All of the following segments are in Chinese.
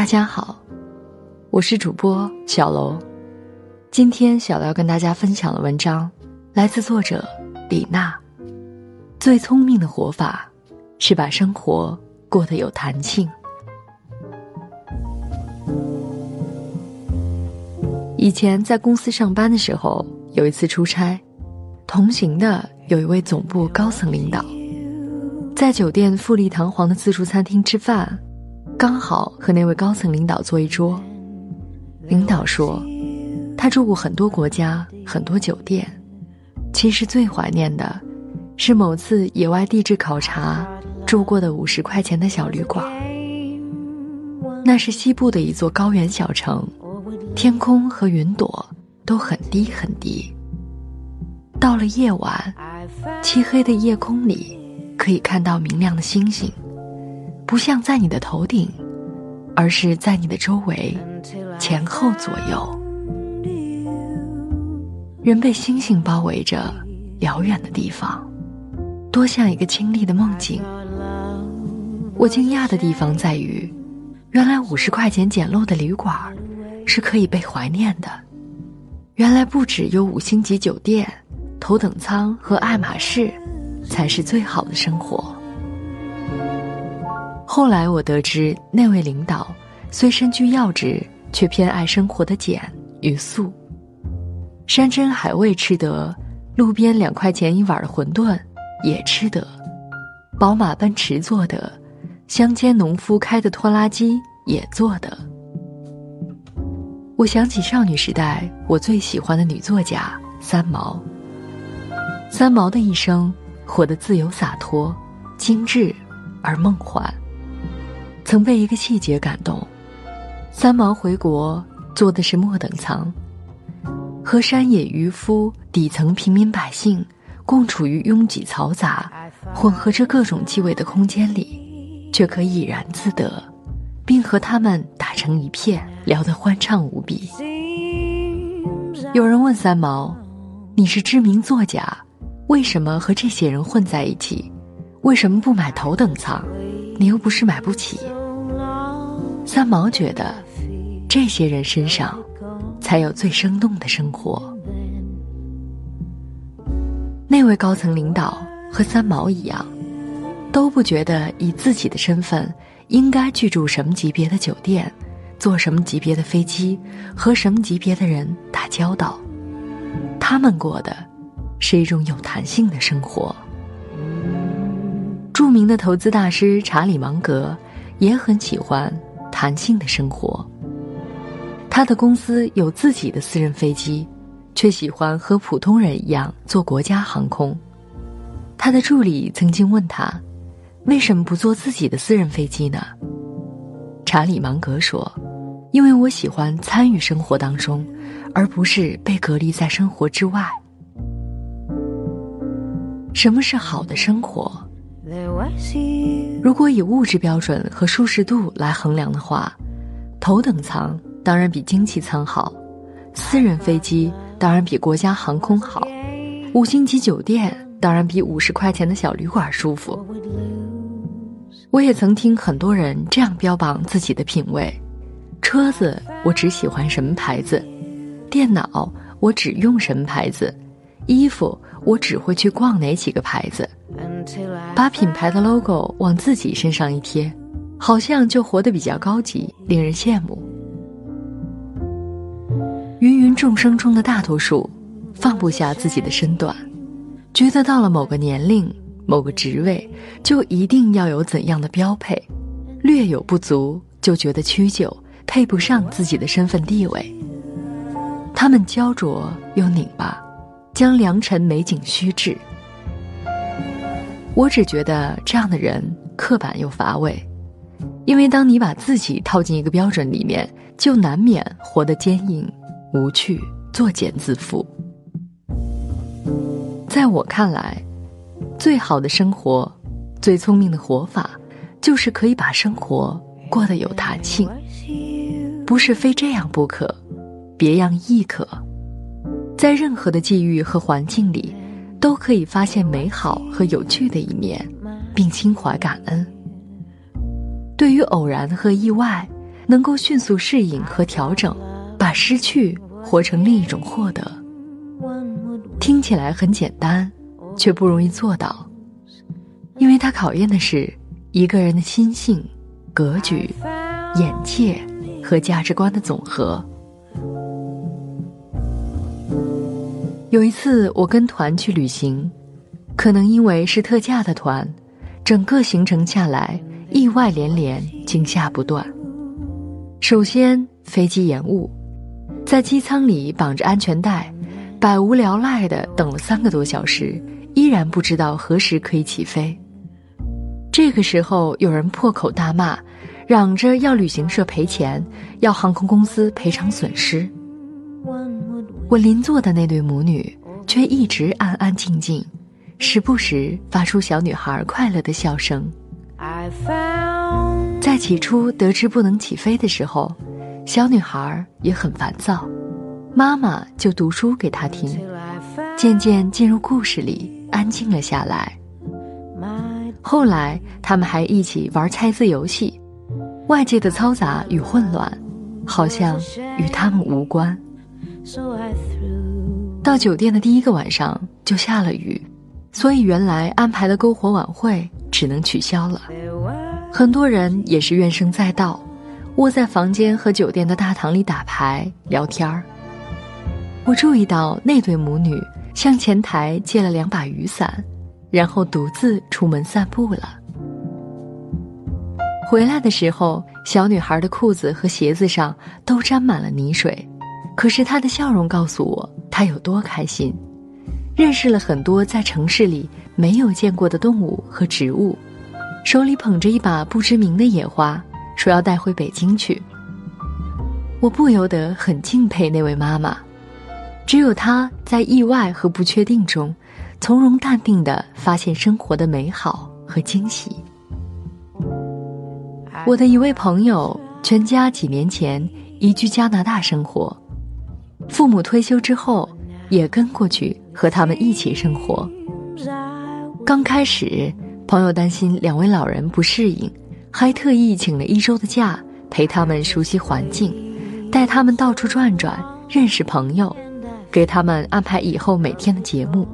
大家好，我是主播小楼。今天小楼要跟大家分享的文章来自作者李娜。最聪明的活法是把生活过得有弹性。以前在公司上班的时候，有一次出差，同行的有一位总部高层领导，在酒店富丽堂皇的自助餐厅吃饭。刚好和那位高层领导坐一桌，领导说，他住过很多国家、很多酒店，其实最怀念的，是某次野外地质考察住过的五十块钱的小旅馆。那是西部的一座高原小城，天空和云朵都很低很低。到了夜晚，漆黑的夜空里，可以看到明亮的星星。不像在你的头顶，而是在你的周围，前后左右，人被星星包围着，遥远的地方，多像一个清丽的梦境。我惊讶的地方在于，原来五十块钱简陋的旅馆，是可以被怀念的。原来不只有五星级酒店、头等舱和爱马仕，才是最好的生活。后来我得知，那位领导虽身居要职，却偏爱生活的简与素。山珍海味吃得，路边两块钱一碗的馄饨也吃得，宝马奔驰坐得，乡间农夫开的拖拉机也坐得。我想起少女时代我最喜欢的女作家三毛。三毛的一生活得自由洒脱、精致而梦幻。曾被一个细节感动，三毛回国坐的是末等舱，和山野渔夫、底层平民百姓共处于拥挤嘈杂、混合着各种气味的空间里，却可以怡然自得，并和他们打成一片，聊得欢畅无比。有人问三毛：“你是知名作家，为什么和这些人混在一起？为什么不买头等舱？你又不是买不起。”三毛觉得，这些人身上才有最生动的生活。那位高层领导和三毛一样，都不觉得以自己的身份应该居住什么级别的酒店，坐什么级别的飞机，和什么级别的人打交道。他们过的是一种有弹性的生活。著名的投资大师查理芒格也很喜欢。弹性的生活。他的公司有自己的私人飞机，却喜欢和普通人一样坐国家航空。他的助理曾经问他：“为什么不坐自己的私人飞机呢？”查理芒格说：“因为我喜欢参与生活当中，而不是被隔离在生活之外。”什么是好的生活？如果以物质标准和舒适度来衡量的话，头等舱当然比经济舱好，私人飞机当然比国家航空好，五星级酒店当然比五十块钱的小旅馆舒服。我也曾听很多人这样标榜自己的品味：车子我只喜欢什么牌子，电脑我只用什么牌子，衣服我只会去逛哪几个牌子。把品牌的 logo 往自己身上一贴，好像就活得比较高级，令人羡慕。芸芸众生中的大多数，放不下自己的身段，觉得到了某个年龄、某个职位，就一定要有怎样的标配，略有不足就觉得屈就，配不上自己的身份地位。他们焦灼又拧巴，将良辰美景虚掷。我只觉得这样的人刻板又乏味，因为当你把自己套进一个标准里面，就难免活得坚硬、无趣、作茧自缚。在我看来，最好的生活、最聪明的活法，就是可以把生活过得有弹性，不是非这样不可，别样亦可，在任何的际遇和环境里。都可以发现美好和有趣的一面，并心怀感恩。对于偶然和意外，能够迅速适应和调整，把失去活成另一种获得。听起来很简单，却不容易做到，因为它考验的是一个人的心性、格局、眼界和价值观的总和。有一次，我跟团去旅行，可能因为是特价的团，整个行程下来意外连连，惊吓不断。首先，飞机延误，在机舱里绑着安全带。百无聊赖的等了三个多小时，依然不知道何时可以起飞。这个时候，有人破口大骂，嚷着要旅行社赔钱，要航空公司赔偿损失。我邻座的那对母女却一直安安静静，时不时发出小女孩快乐的笑声。在起初得知不能起飞的时候，小女孩也很烦躁。妈妈就读书给她听，渐渐进入故事里，安静了下来。后来，他们还一起玩猜字游戏，外界的嘈杂与混乱，好像与他们无关。到酒店的第一个晚上就下了雨，所以原来安排的篝火晚会只能取消了。很多人也是怨声载道，窝在房间和酒店的大堂里打牌聊天儿。我注意到那对母女向前台借了两把雨伞，然后独自出门散步了。回来的时候，小女孩的裤子和鞋子上都沾满了泥水，可是他的笑容告诉我他有多开心，认识了很多在城市里没有见过的动物和植物，手里捧着一把不知名的野花，说要带回北京去。我不由得很敬佩那位妈妈。只有她在意外和不确定中，从容淡定的发现生活的美好和惊喜。我的一位朋友，全家几年前移居加拿大生活，父母退休之后也跟过去和他们一起生活。刚开始，朋友担心两位老人不适应，还特意请了一周的假陪他们熟悉环境，带他们到处转转，认识朋友。给他们安排以后每天的节目。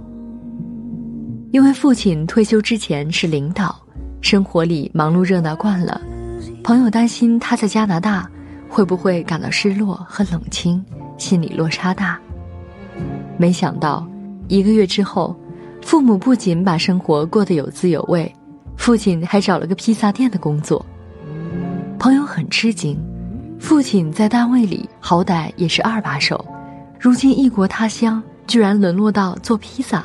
因为父亲退休之前是领导，生活里忙碌热闹惯了，朋友担心他在加拿大会不会感到失落和冷清，心理落差大。没想到一个月之后，父母不仅把生活过得有滋有味，父亲还找了个披萨店的工作。朋友很吃惊，父亲在单位里好歹也是二把手。如今异国他乡，居然沦落到做披萨。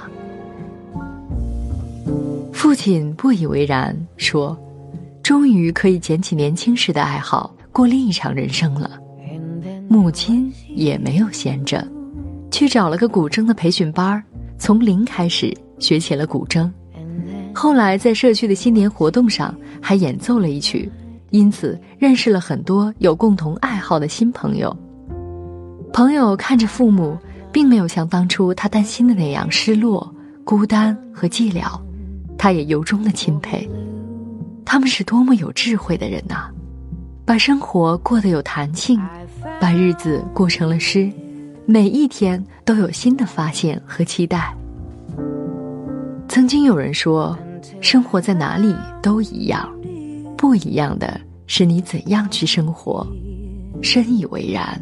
父亲不以为然，说：“终于可以捡起年轻时的爱好，过另一场人生了。”母亲也没有闲着，去找了个古筝的培训班，从零开始学起了古筝。后来在社区的新年活动上还演奏了一曲，因此认识了很多有共同爱好的新朋友。朋友看着父母，并没有像当初他担心的那样失落、孤单和寂寥，他也由衷的钦佩。他们是多么有智慧的人呐！把生活过得有弹性，把日子过成了诗，每一天都有新的发现和期待。曾经有人说，生活在哪里都一样，不一样的是你怎样去生活。深以为然。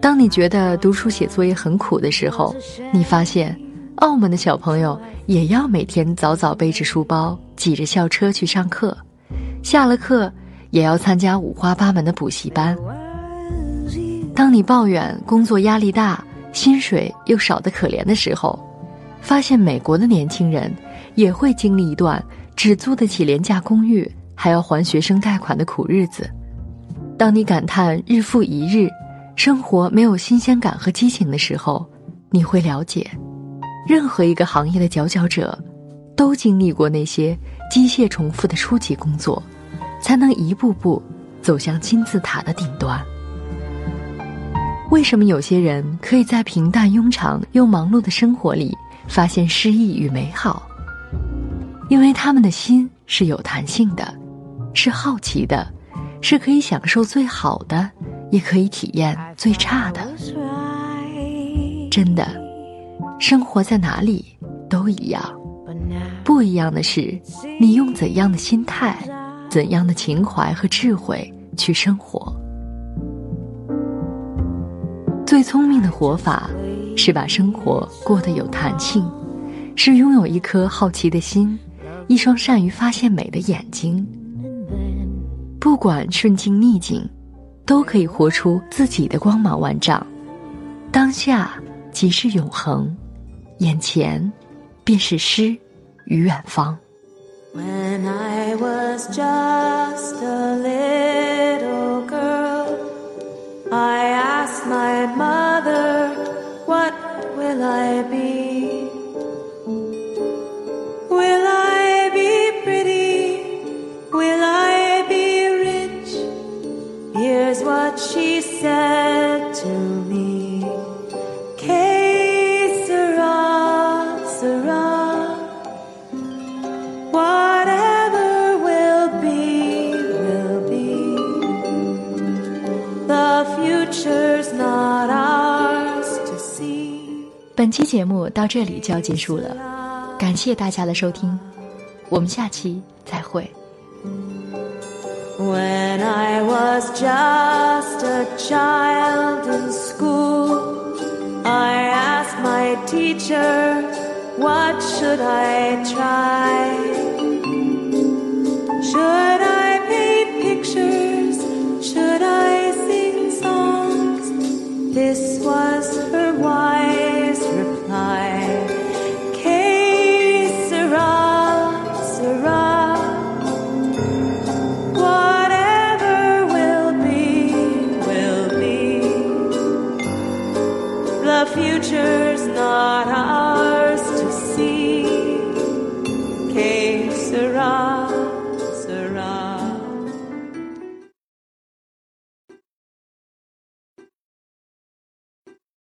当你觉得读书写作业很苦的时候，你发现，澳门的小朋友也要每天早早背着书包，挤着校车去上课，下了课也要参加五花八门的补习班。当你抱怨工作压力大，薪水又少得可怜的时候，发现美国的年轻人也会经历一段只租得起廉价公寓，还要还学生贷款的苦日子。当你感叹日复一日。生活没有新鲜感和激情的时候，你会了解，任何一个行业的佼佼者，都经历过那些机械重复的初级工作，才能一步步走向金字塔的顶端。为什么有些人可以在平淡庸常又忙碌的生活里发现诗意与美好？因为他们的心是有弹性的，是好奇的，是可以享受最好的，也可以体验最差的。真的，生活在哪里都一样，不一样的是你用怎样的心态、怎样的情怀和智慧去生活。最聪明的活法，是把生活过得有弹性，是拥有一颗好奇的心，一双善于发现美的眼睛。不管顺境逆境，都可以活出自己的光芒万丈。当下即是永恒，眼前便是诗与远方。asked my mother, What will I be? Will I be pretty? Will I be rich? Here's what she said to me. Que sera, 本期节目到这里就要结束了，感谢大家的收听，我们下期再会。When I was just a child in school, I asked my teacher, what should I try? Should